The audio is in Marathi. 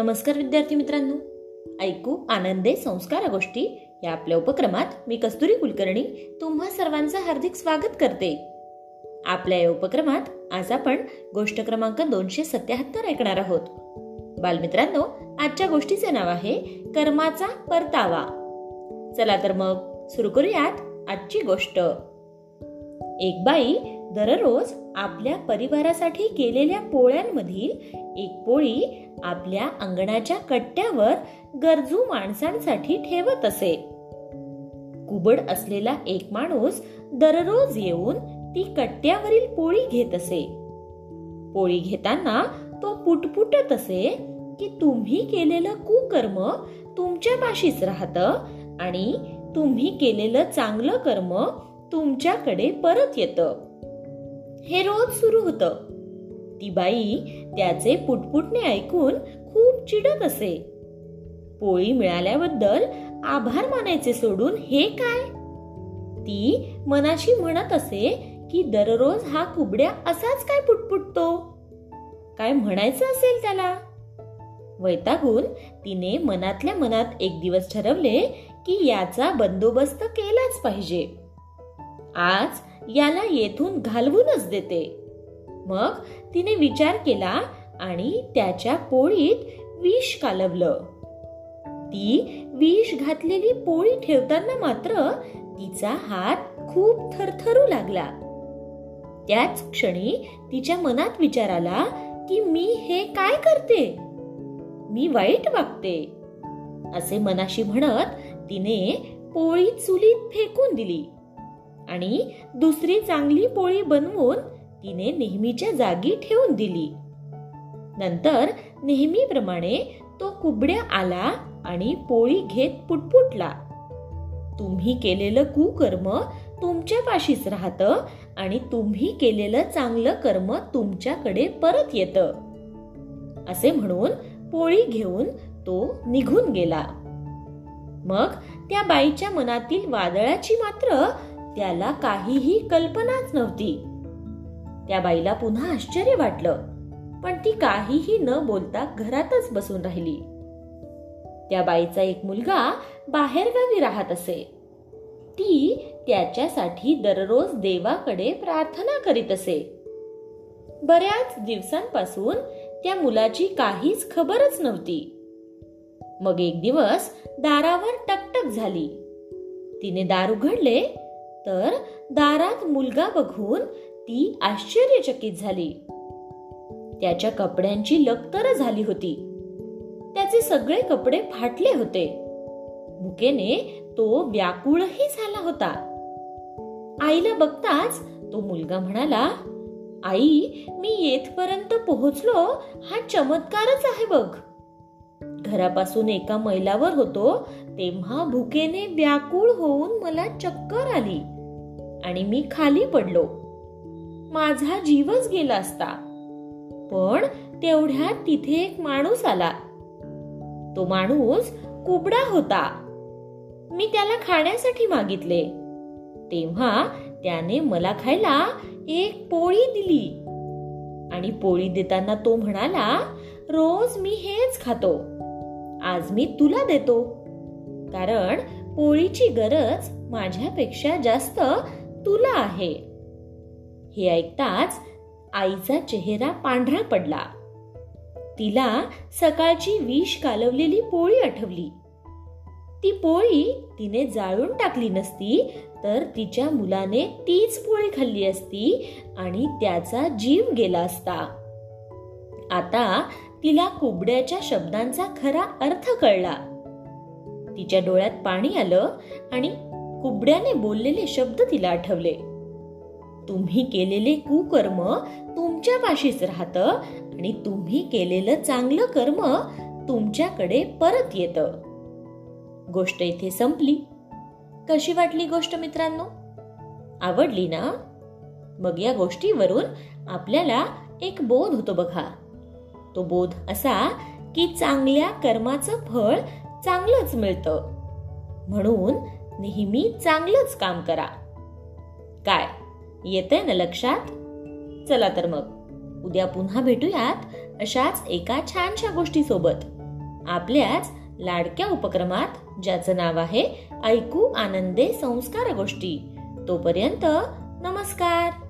नमस्कार विद्यार्थी मित्रांनो. ऐकू आनंदे संस्कार गोष्टी या आपल्या उपक्रमात मी कस्तुरी कुलकर्णी तुम्हा सर्वांचं हार्दिक स्वागत करते. आपल्या या उपक्रमात आज आपण गोष्ट क्रमांक दोनशे सत्याहत्तर ऐकणार आहोत. बालमित्रांनो आजच्या गोष्टीचे नाव आहे कर्माचा परतावा. चला तर मग सुरू करूयात आजची गोष्ट. एक बाई दररोज आपल्या परिवारासाठी केलेल्या पोळ्यांमधील एक पोळी आपल्या अंगणाच्या कट्ट्यावर गरजू माणसांसाठी ठेवत असे. कुबड असलेला एक माणूस दररोज येऊन ती कट्ट्यावरील पोळी घेत असे. पोळी घेताना तो पुटपुटत असे की तुम्ही केलेलं कुकर्म तुमच्या पाशीच राहत आणि तुम्ही केलेलं चांगलं कर्म तुमच्याकडे परत येतं. हे रोज सुरू होतं. ती बाई त्याचे पुटपुटणे ऐकून खूप चिडत असे. पोळी मिळाल्याबद्दल आभार मानायचे सोडून हे काय? ती मनाशी म्हणत असे की दररोज हा कुबड्या असाच काय पुटपुटतो? काय म्हणायचं असेल त्याला? वैतागून तिने मनातल्या मनात एक दिवस ठरवले की याचा बंदोबस्त केलाच पाहिजे. आज याला येथून घालवूनच देते. मग तिने विचार केला आणि त्याच्या पोळीत विष कालवलं. ती विष घातलेली पोळी ठेवताना मात्र तिचा हात खूप थरथरू लागला. त्याच क्षणी तिच्या मनात विचार आला की मी हे काय करते? मी वाईट वागते. असे मनाशी म्हणत तिने पोळी चुलीत फेकून दिली. आणि दुसरी चांगली पोळी बनवून तिने नेहमीच्या जागी ठेवून दिली. नंतर नेहमीप्रमाणे तो कुबड्या आला आणि पोळी घेत पुटपुटला. तुम्ही केलेलं कुकर्म तुमच्या पाशीच राहत आणि तुम्ही केलेलं चांगलं कर्म तुमच्याकडे परत येत. असे म्हणून पोळी घेऊन तो निघून गेला. मग त्या बाईच्या मनातील वादळाची मात्र त्याला काहीही कल्पनाच नव्हती. त्या बाईला पुन्हा आश्चर्य वाटलं पण ती काहीही न बोलता घरातच बसून राहिली. त्या बाईचा एक मुलगा बाहेरगावी राहत असे. ती त्याच्यासाठी दररोज देवाकडे प्रार्थना करीत असे. बऱ्याच दिवसांपासून त्या मुलाची काहीच खबरच नव्हती. मग एक दिवस दारावर टकटक झाली. तिने दार उघडले तर दारात मुलगा बघून ती आश्चर्यचकित झाली. त्याच्या कपड्यांची लक्तर झाली होती. त्याचे सगळे कपडे फाटले होते. भुकेने तो व्याकुळही झाला होता. आईला बघताच तो मुलगा म्हणाला आई मी येथपर्यंत पोहोचलो. हा चमत्कारच आहे बघ. घरापासून एका मैलावर होतो तेव्हा भुकेने व्याकुळ होऊन मला चक्कर आली आणि मी खाली पडलो. माझा जीवच गेला असता. पण तेवढ्यात तिथे एक माणूस आला. तो माणूस कुबडा होता. मी त्याला खाण्यासाठी मागितले. तेव्हा त्याने मला खायला एक पोळी दिली. आणि पोळी देताना तो म्हणाला रोज मी हेच खातो. आज मी तुला देतो. कारण पोळीची गरज माझ्यापेक्षा जास्त तुला आहे. हे ऐकताच आईचा चेहरा पांढरा पडला. तिला सकाळची विष कालवलेली पोळी आठवली. ती पोळी तिने जाळून टाकली नसती तर तिच्या मुलाने तीच पोळी खाल्ली असती आणि त्याचा जीव गेला असता. आता तिला कुबड्याच्या शब्दांचा खरा अर्थ कळला. तिच्या डोळ्यात पाणी आलं आणि कुबड्याने बोललेले शब्द तिला आठवले. तुम्ही केलेले कुकर्म तुमच्या पाशीच राहत आणि तुम्ही केलेलं चांगलं कर्म तुमच्याकडे परत येत. गोष्ट इथे संपली. कशी वाटली गोष्ट मित्रांनो? आवडली ना? मग या गोष्टीवरून आपल्याला एक बोध होतो बघा. तो बोध असा की चांगल्या कर्माचं फळ चांगलंच मिळतं. म्हणून नेहमी चांगलंच काम करा. काय? येतंय ना लक्षात? चला तर मग. उद्या पुन्हा भेटूयात अशाच एका छानशा गोष्टीसोबत. आपल्याच लाडक्या उपक्रमात ज्याचं नाव आहे ऐकू आनंदे संस्कार गोष्टी. तोपर्यंत नमस्कार.